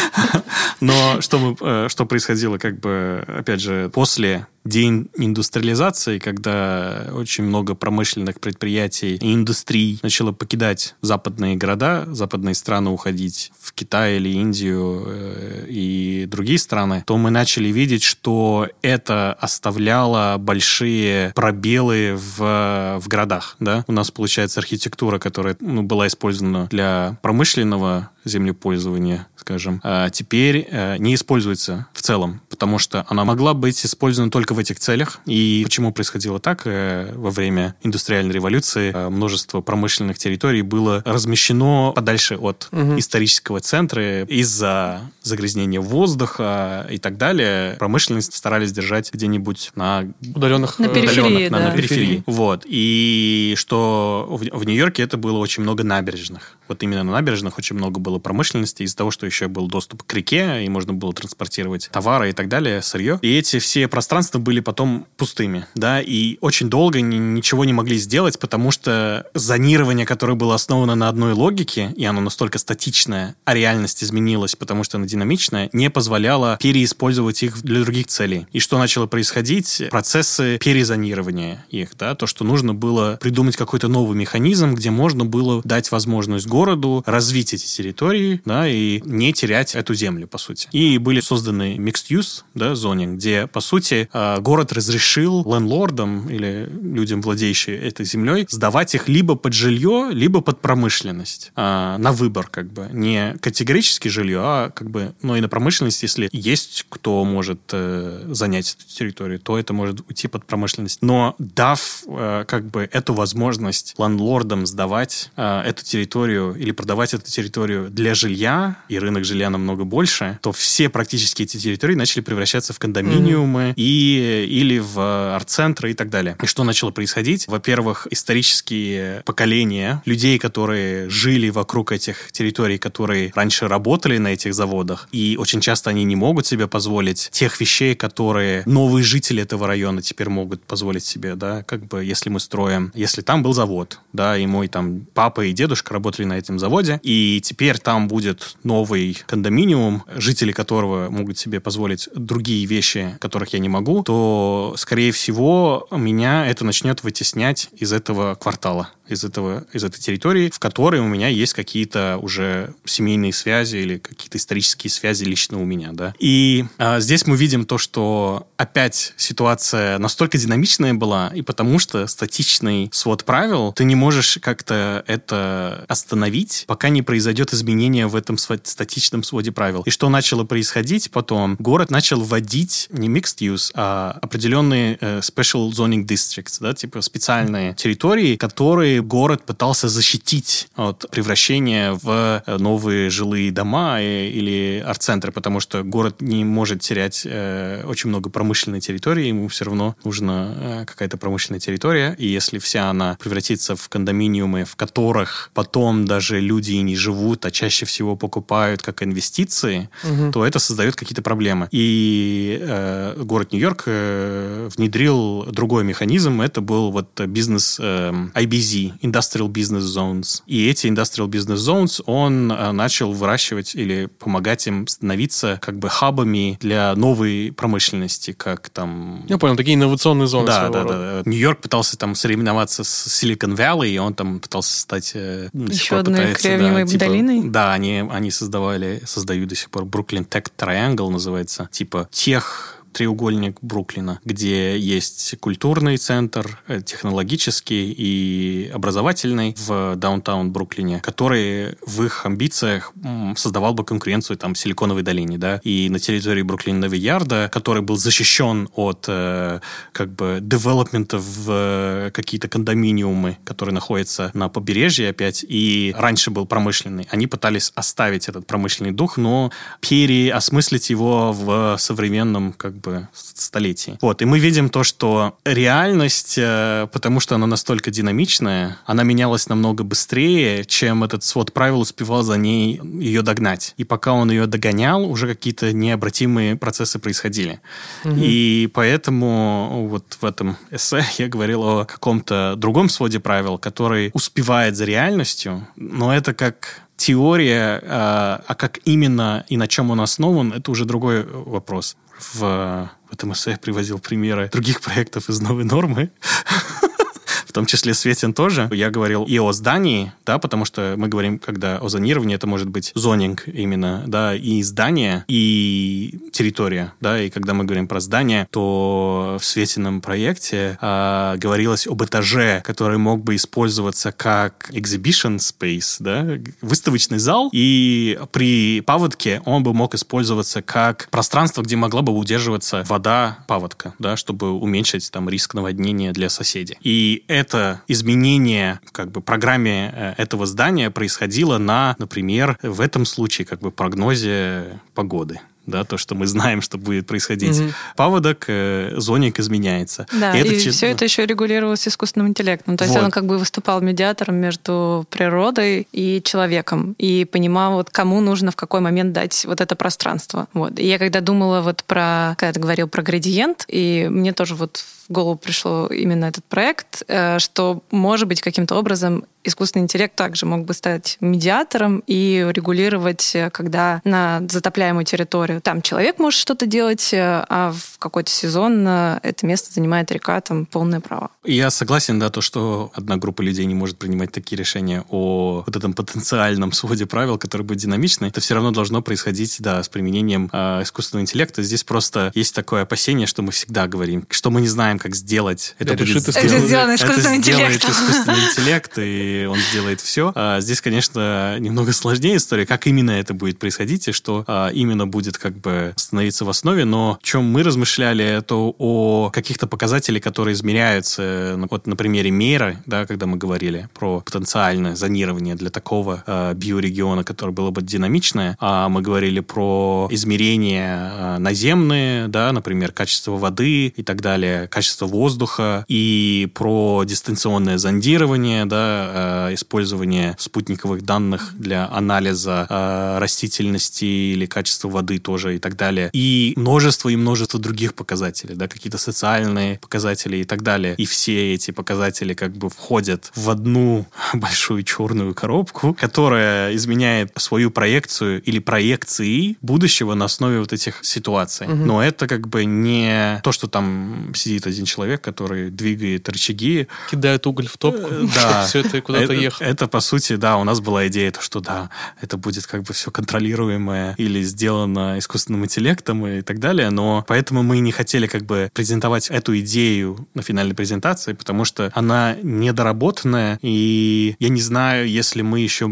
*laughs* Но что, мы, э, что происходило, как бы, опять же, после день индустриализации, когда очень много промышленных предприятий и индустрий начало покидать западные города, западные страны уходить в Китай или Индию э, и другие страны, то мы начали видеть, что это оставляло большие пробелы в, в городах. Да? У нас, получается, архитектура, которая ну, была использована для промышленного землепользования, скажем, а теперь э, не используется в целом, потому что она могла быть использована только в этих целях. И почему происходило так? Э, во время индустриальной революции э, множество промышленных территорий было размещено подальше от угу. исторического центра из-за загрязнения воздуха и так далее. Промышленность старались держать где-нибудь на удаленных, на периферии, удаленных, да. на, на периферии. Вот. И что в, в Нью-Йорке это было очень много набережных. Вот именно на набережных очень много было промышленности из-за того, что еще был доступ к реке, и можно было транспортировать товары и так далее, сырье. И эти все пространства были потом пустыми, да, и очень долго ни, ничего не могли сделать, потому что зонирование, которое было основано на одной логике, и оно настолько статичное, а реальность изменилась, потому что она динамичная, не позволяло переиспользовать их для других целей. И что начало происходить? Процессы перезонирования их, да, то, что нужно было придумать какой-то новый механизм, где можно было дать возможность городу развить эти территории, да, и не терять эту землю, по сути. И были созданы mixed use, да, зоне, где, по сути, а, город разрешил лендлордам или людям, владеющим этой землей, сдавать их либо под жилье, либо под промышленность. А, на выбор, как бы. Не категорически жилье, а как бы, ну и на промышленность, если есть кто может э, занять эту территорию, то это может уйти под промышленность. Но дав э, как бы эту возможность лендлордам сдавать э, эту территорию или продавать эту территорию для жилья, и рынок жилья намного больше, то все практически эти территории начали превращаться в кондоминиумы mm-hmm. и, или в арт-центры и так далее. И что начало происходить? Во-первых, исторические поколения людей, которые жили вокруг этих территорий, которые раньше работали на этих заводах, и очень часто они не могут себе позволить тех вещей, которые новые жители этого района теперь могут позволить себе, да, как бы если мы строим, если там был завод, да, и мой там папа и дедушка работали на этом заводе, и теперь там будет новый кондоминиум, жители которого могут себе позволить другие вещи, которых я не могу, то, скорее всего, меня это начнет вытеснять из этого квартала из, этого, из этой территории, в которой у меня есть какие-то уже семейные связи или какие-то исторические связи лично у меня, да. И а, здесь мы видим то, что опять ситуация настолько динамичная была, и потому что статичный свод правил, ты не можешь как-то это остановить, пока не произойдет изменение в этом статичном своде правил. И что начало происходить потом? Город начал вводить не mixed use, а определенные э, special zoning districts, да, типа специальные территории, которые город пытался защитить от превращения в э, новые жилые дома или арт-центры, потому что город не может терять э, очень много промышленной территории, ему все равно нужна э, какая-то промышленная территория, и если вся она превратится в кондоминиумы, в которых потом даже люди и не живут, а чаще всего покупают как инвестиции, угу. то это создает какие-то проблемы. И э, город Нью-Йорк э, внедрил другой механизм, это был вот бизнес э, IBZ, Industrial Business Zones. И эти Industrial Business Zones он э, начал выращивать или помогать им становиться как бы хабами для новой промышленности, как там... Я понял, такие инновационные зоны Да, да, да, да. Нью-Йорк пытался там соревноваться с Silicon Valley, и он там пытался стать... Э, Еще одной кремниевой да, типа, долиной. Да, они, они создавали, создают до сих пор Brooklyn Tech Triangle называется. Типа тех треугольник Бруклина, где есть культурный центр, э, технологический и образовательный в даунтаун Бруклине, который в их амбициях создавал бы конкуренцию там Силиконовой долине, да, и на территории Бруклина Новиярда, который был защищен от э, как бы девелопмента в э, какие-то кондоминиумы, которые находятся на побережье опять, и раньше был промышленный. Они пытались оставить этот промышленный дух, но переосмыслить его в современном как бы столетии. Вот, и мы видим то, что реальность, э, потому что она настолько динамичная, она менялась намного быстрее, чем этот свод правил успевал за ней ее догнать. И пока он ее догонял, уже какие-то необратимые процессы происходили. Угу. И поэтому вот в этом эссе *laughs* я говорил о каком-то другом своде правил, который успевает за реальностью, но это как теория, а, а как именно и на чем он основан, это уже другой вопрос. В, в этом эссе я приводил примеры других проектов из новой нормы. *laughs* том числе Светин тоже. Я говорил и о здании, да, потому что мы говорим, когда о зонировании, это может быть зонинг именно, да, и здание, и территория, да, и когда мы говорим про здание, то в Светином проекте а, говорилось об этаже, который мог бы использоваться как exhibition space, да, выставочный зал, и при паводке он бы мог использоваться как пространство, где могла бы удерживаться вода паводка, да, чтобы уменьшить там риск наводнения для соседей. И это изменение как бы программе э, этого здания происходило на, например, в этом случае как бы прогнозе погоды да, то, что мы знаем, что будет происходить. Угу. Паводок, э, зоник изменяется. Да, и, и это все это еще регулировалось искусственным интеллектом. То есть вот. он как бы выступал медиатором между природой и человеком и понимал, вот кому нужно в какой момент дать вот это пространство. Вот. И я когда думала вот про, когда ты говорил про градиент, и мне тоже вот голову пришло именно этот проект, э, что, может быть, каким-то образом искусственный интеллект также мог бы стать медиатором и регулировать, э, когда на затопляемую территорию там человек может что-то делать, э, а в какой-то сезон это место занимает река, там полное право. Я согласен, да, то, что одна группа людей не может принимать такие решения о вот этом потенциальном своде правил, который будет динамичный. Это все равно должно происходить, да, с применением э, искусственного интеллекта. Здесь просто есть такое опасение, что мы всегда говорим, что мы не знаем, как сделать. Это, это будет сделано, это сделано искусственным это сделает искусственный *laughs* интеллект, и он сделает все. А здесь, конечно, немного сложнее история, как именно это будет происходить, и что а, именно будет как бы становиться в основе. Но о чем мы размышляли, это о каких-то показателях, которые измеряются ну, вот на примере меры, да, когда мы говорили про потенциальное зонирование для такого э, биорегиона, который было бы динамичное, а мы говорили про измерения э, наземные, да, например, качество воды и так далее, качество воздуха, и про дистанционное зондирование, да, э, использование спутниковых данных для анализа э, растительности или качества воды тоже и так далее, и множество и множество других показателей, да, какие-то социальные показатели и так далее. И все эти показатели как бы входят в одну *laughs* большую черную коробку, которая изменяет свою проекцию или проекции будущего на основе вот этих ситуаций. Угу. Но это как бы не то, что там сидит один человек, который двигает рычаги. Кидает уголь в топку, э, *laughs* да. все это куда-то ехало. Это, по сути, да, у нас была идея, то, что да, это будет как бы все контролируемое или сделано искусственным интеллектом и так далее, но поэтому мы не хотели как бы презентовать эту идею на финальной презентации, потому что она недоработанная, и я не знаю, если мы еще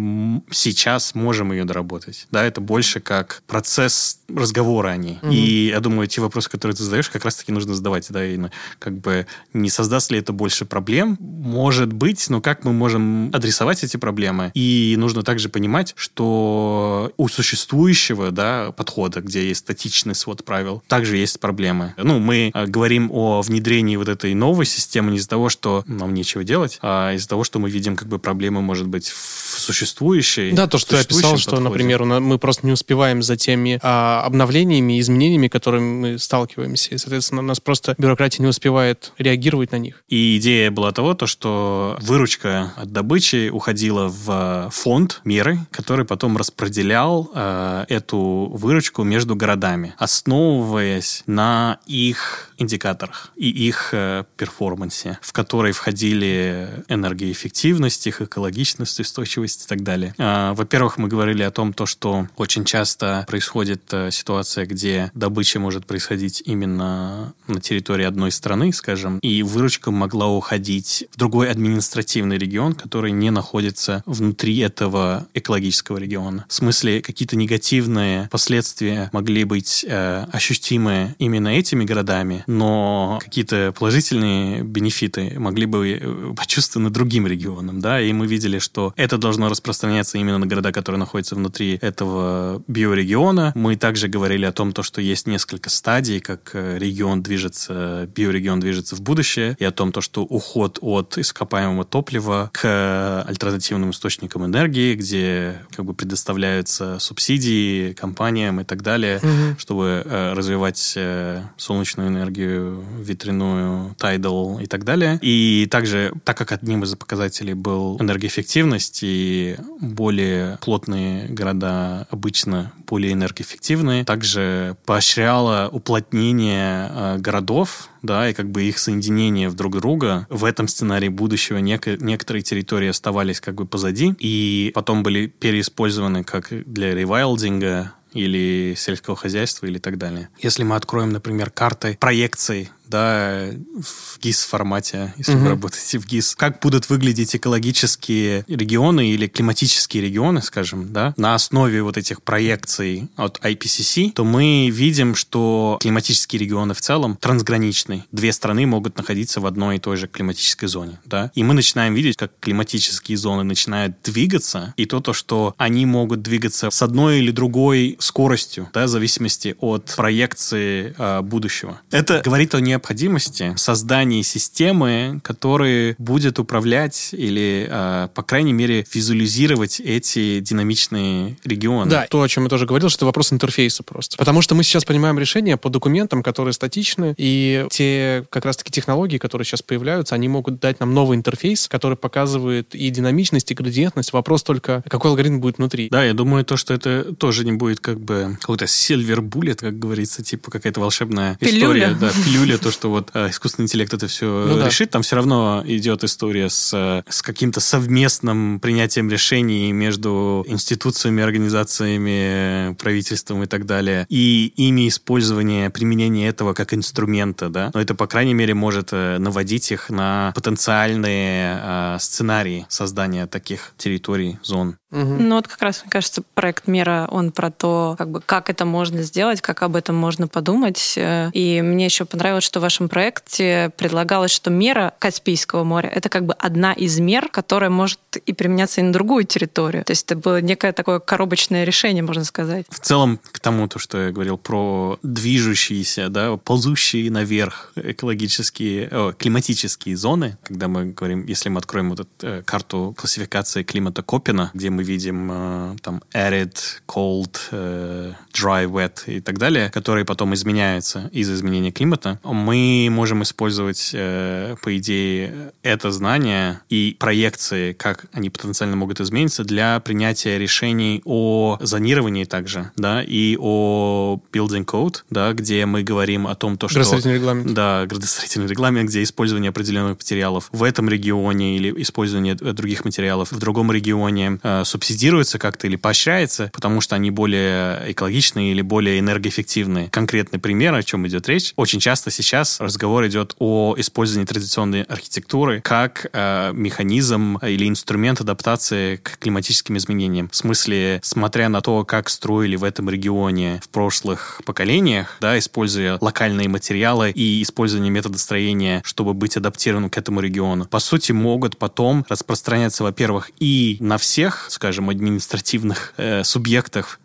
сейчас можем ее доработать. Да, это больше как процесс разговора о ней. Угу. И я думаю, те вопросы, которые ты задаешь, как раз-таки нужно задавать, да, и как бы не создаст ли это больше проблем? Может быть, но как мы можем адресовать эти проблемы? И нужно также понимать, что у существующего, да, подхода, где есть статичный свод правил, также есть проблемы. Ну, мы а, говорим о внедрении вот этой новой системы не из-за того, что нам нечего делать, а из-за того, что мы видим как бы проблемы, может быть, в существующей. Да, то, что ты описал, подходе. что, например, мы просто не успеваем за теми а, обновлениями, изменениями, которыми мы сталкиваемся. И, соответственно, у нас просто бюрократия не успевает реагировать на них. И идея была того, то, что выручка от добычи уходила в фонд меры, который потом распределял э, эту выручку между городами, основываясь на их индикаторах и их э, перформансе, в который входили энергоэффективность, их экологичность, устойчивость эффективность и так далее. А, во-первых, мы говорили о том, то, что очень часто происходит э, ситуация, где добыча может происходить именно на территории одной страны, скажем, и выручка могла уходить в другой административный регион, который не находится внутри этого экологического региона. В смысле, какие-то негативные последствия могли быть э, ощутимы именно этими городами, но какие-то положительные бенефиты могли бы э, почувствованы другим регионам, да, и мы видели, что это должно распространяться именно на города, которые находятся внутри этого биорегиона. Мы также говорили о том, то, что есть несколько стадий, как э, регион движется, биорегион движется в будущее, и о том, то, что уход от ископаемого топлива к альтернативным источникам энергии, где как бы предоставляются субсидии компаниям и так далее, угу. чтобы э, развивать э, солнечную энергию, ветряную, тайдал и так далее. И также, так как одним из показателей был энергоэффективность, и более плотные города обычно более энергоэффективные, также поощряло уплотнение э, городов, да, и как бы их соединение в друг друга. В этом сценарии будущего нек- некоторые территории оставались как бы позади, и потом были переиспользованы как для ревайлдинга, или сельского хозяйства или так далее. Если мы откроем, например, карты проекций да, в GIS формате, если угу. вы работаете *laughs* в GIS. Как будут выглядеть экологические регионы или климатические регионы, скажем, да, на основе вот этих проекций от IPCC, то мы видим, что климатические регионы в целом трансграничны. Две страны могут находиться в одной и той же климатической зоне, да. И мы начинаем видеть, как климатические зоны начинают двигаться, и то, то что они могут двигаться с одной или другой скоростью, да, в зависимости от проекции э, будущего. Это говорит о не необходимости создания системы, которая будет управлять или, э, по крайней мере, визуализировать эти динамичные регионы. Да, то, о чем я тоже говорил, что это вопрос интерфейса просто. Потому что мы сейчас принимаем решения по документам, которые статичны, и те как раз-таки технологии, которые сейчас появляются, они могут дать нам новый интерфейс, который показывает и динамичность, и градиентность. Вопрос только, какой алгоритм будет внутри. Да, я думаю, то, что это тоже не будет как бы какой-то silver bullet, как говорится, типа какая-то волшебная пилюля. история. Да, пилюля, то, что вот э, искусственный интеллект это все ну, решит, да. там все равно идет история с, э, с каким-то совместным принятием решений между институциями, организациями, правительством и так далее, и ими использование, применение этого как инструмента, да, но это, по крайней мере, может э, наводить их на потенциальные э, сценарии создания таких территорий, зон. Угу. Ну вот как раз, мне кажется, проект «Мера», он про то, как, бы, как это можно сделать, как об этом можно подумать. И мне еще понравилось, что в вашем проекте предлагалось, что мера Каспийского моря — это как бы одна из мер, которая может и применяться и на другую территорию. То есть это было некое такое коробочное решение, можно сказать. В целом, к тому, то, что я говорил про движущиеся, да, ползущие наверх экологические, о, климатические зоны, когда мы говорим, если мы откроем вот эту э, карту классификации климата Копина, где мы мы видим э, там arid, cold, э, dry, wet и так далее, которые потом изменяются из-за изменения климата, мы можем использовать, э, по идее, это знание и проекции, как они потенциально могут измениться для принятия решений о зонировании также, да, и о building code, да, где мы говорим о том, то, что... Градостроительный регламент. Да, градостроительный регламент, где использование определенных материалов в этом регионе или использование других материалов в другом регионе субсидируется как-то или поощряется, потому что они более экологичные или более энергоэффективные. Конкретный пример, о чем идет речь. Очень часто сейчас разговор идет о использовании традиционной архитектуры как э, механизм или инструмент адаптации к климатическим изменениям. В смысле, смотря на то, как строили в этом регионе в прошлых поколениях, да, используя локальные материалы и использование метода строения, чтобы быть адаптированным к этому региону, по сути, могут потом распространяться, во-первых, и на всех, скажем, административных э, субъектах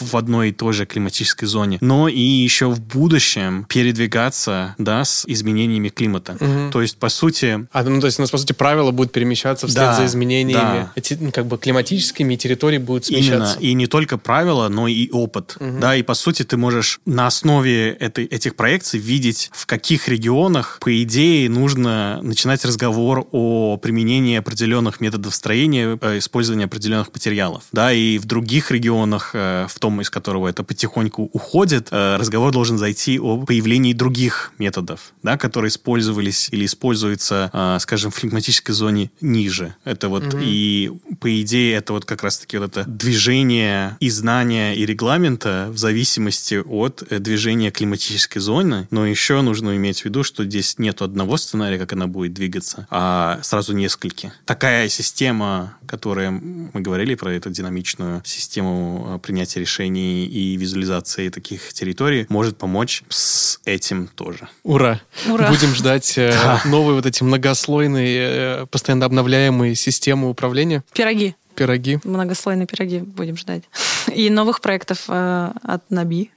в одной и той же климатической зоне, но и еще в будущем передвигаться, да, с изменениями климата. Угу. То есть, по сути... А, ну, то есть, у нас, по сути, правила будут перемещаться вслед да, за изменениями. Да. Эти, ну, как бы, климатическими территории будут смещаться. Именно. И не только правила, но и опыт. Угу. Да, и, по сути, ты можешь на основе этой, этих проекций видеть, в каких регионах, по идее, нужно начинать разговор о применении определенных методов строения, э, использования определенных материалов. Да, и в других регионах, э, в том том, из которого это потихоньку уходит, э, разговор должен зайти о появлении других методов, да, которые использовались или используются, э, скажем, в флегматической зоне ниже. Это вот mm-hmm. и по идее это вот как раз-таки вот это движение и знания и регламента в зависимости от э, движения климатической зоны, но еще нужно иметь в виду, что здесь нет одного сценария, как она будет двигаться, а сразу несколько. Такая система, которая мы говорили про эту динамичную систему принятия решений и визуализации таких территорий, может помочь с этим тоже. Ура! Ура! Будем ждать э, да. новые вот эти многослойные, э, постоянно обновляемые системы управления. Пироги пироги. Многослойные пироги будем ждать. *laughs* И новых проектов э, от Наби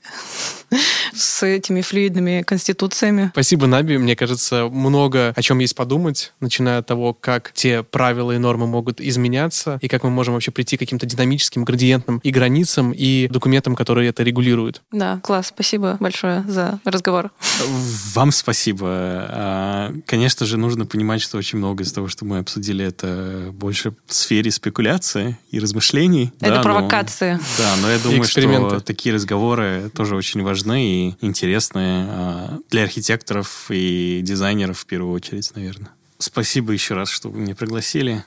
*laughs* с этими флюидными конституциями. Спасибо, Наби. Мне кажется, много о чем есть подумать, начиная от того, как те правила и нормы могут изменяться, и как мы можем вообще прийти к каким-то динамическим градиентам и границам, и документам, которые это регулируют. Да, класс. Спасибо большое за разговор. Вам спасибо. А, конечно же, нужно понимать, что очень много из того, что мы обсудили, это больше в сфере спекуляции и размышлений. Это да, провокации. Но, да, но я думаю, что такие разговоры тоже очень важны и интересны а, для архитекторов и дизайнеров в первую очередь, наверное. Спасибо еще раз, что вы меня пригласили.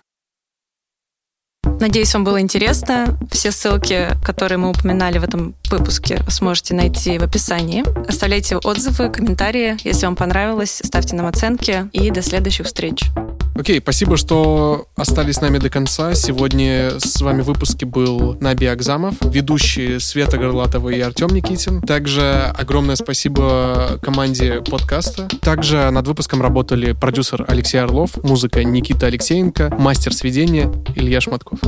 Надеюсь, вам было интересно. Все ссылки, которые мы упоминали в этом выпуске, сможете найти в описании. Оставляйте отзывы, комментарии. Если вам понравилось, ставьте нам оценки. И до следующих встреч. Окей, спасибо, что остались с нами до конца. Сегодня с вами в выпуске был Наби Акзамов, ведущие Света Горлатова и Артем Никитин. Также огромное спасибо команде подкаста. Также над выпуском работали продюсер Алексей Орлов, музыка Никита Алексеенко, мастер сведения Илья Шматков.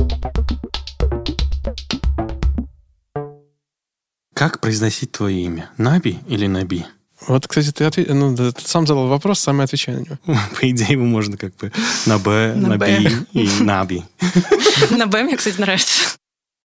Как произносить твое имя? Наби или Наби? Вот, кстати, ты, ответ... ну, ты сам задал вопрос, сам и отвечай на него. *laughs* По идее, его можно как бы на Б, на Б и на Би. *laughs* На Б мне, кстати, нравится.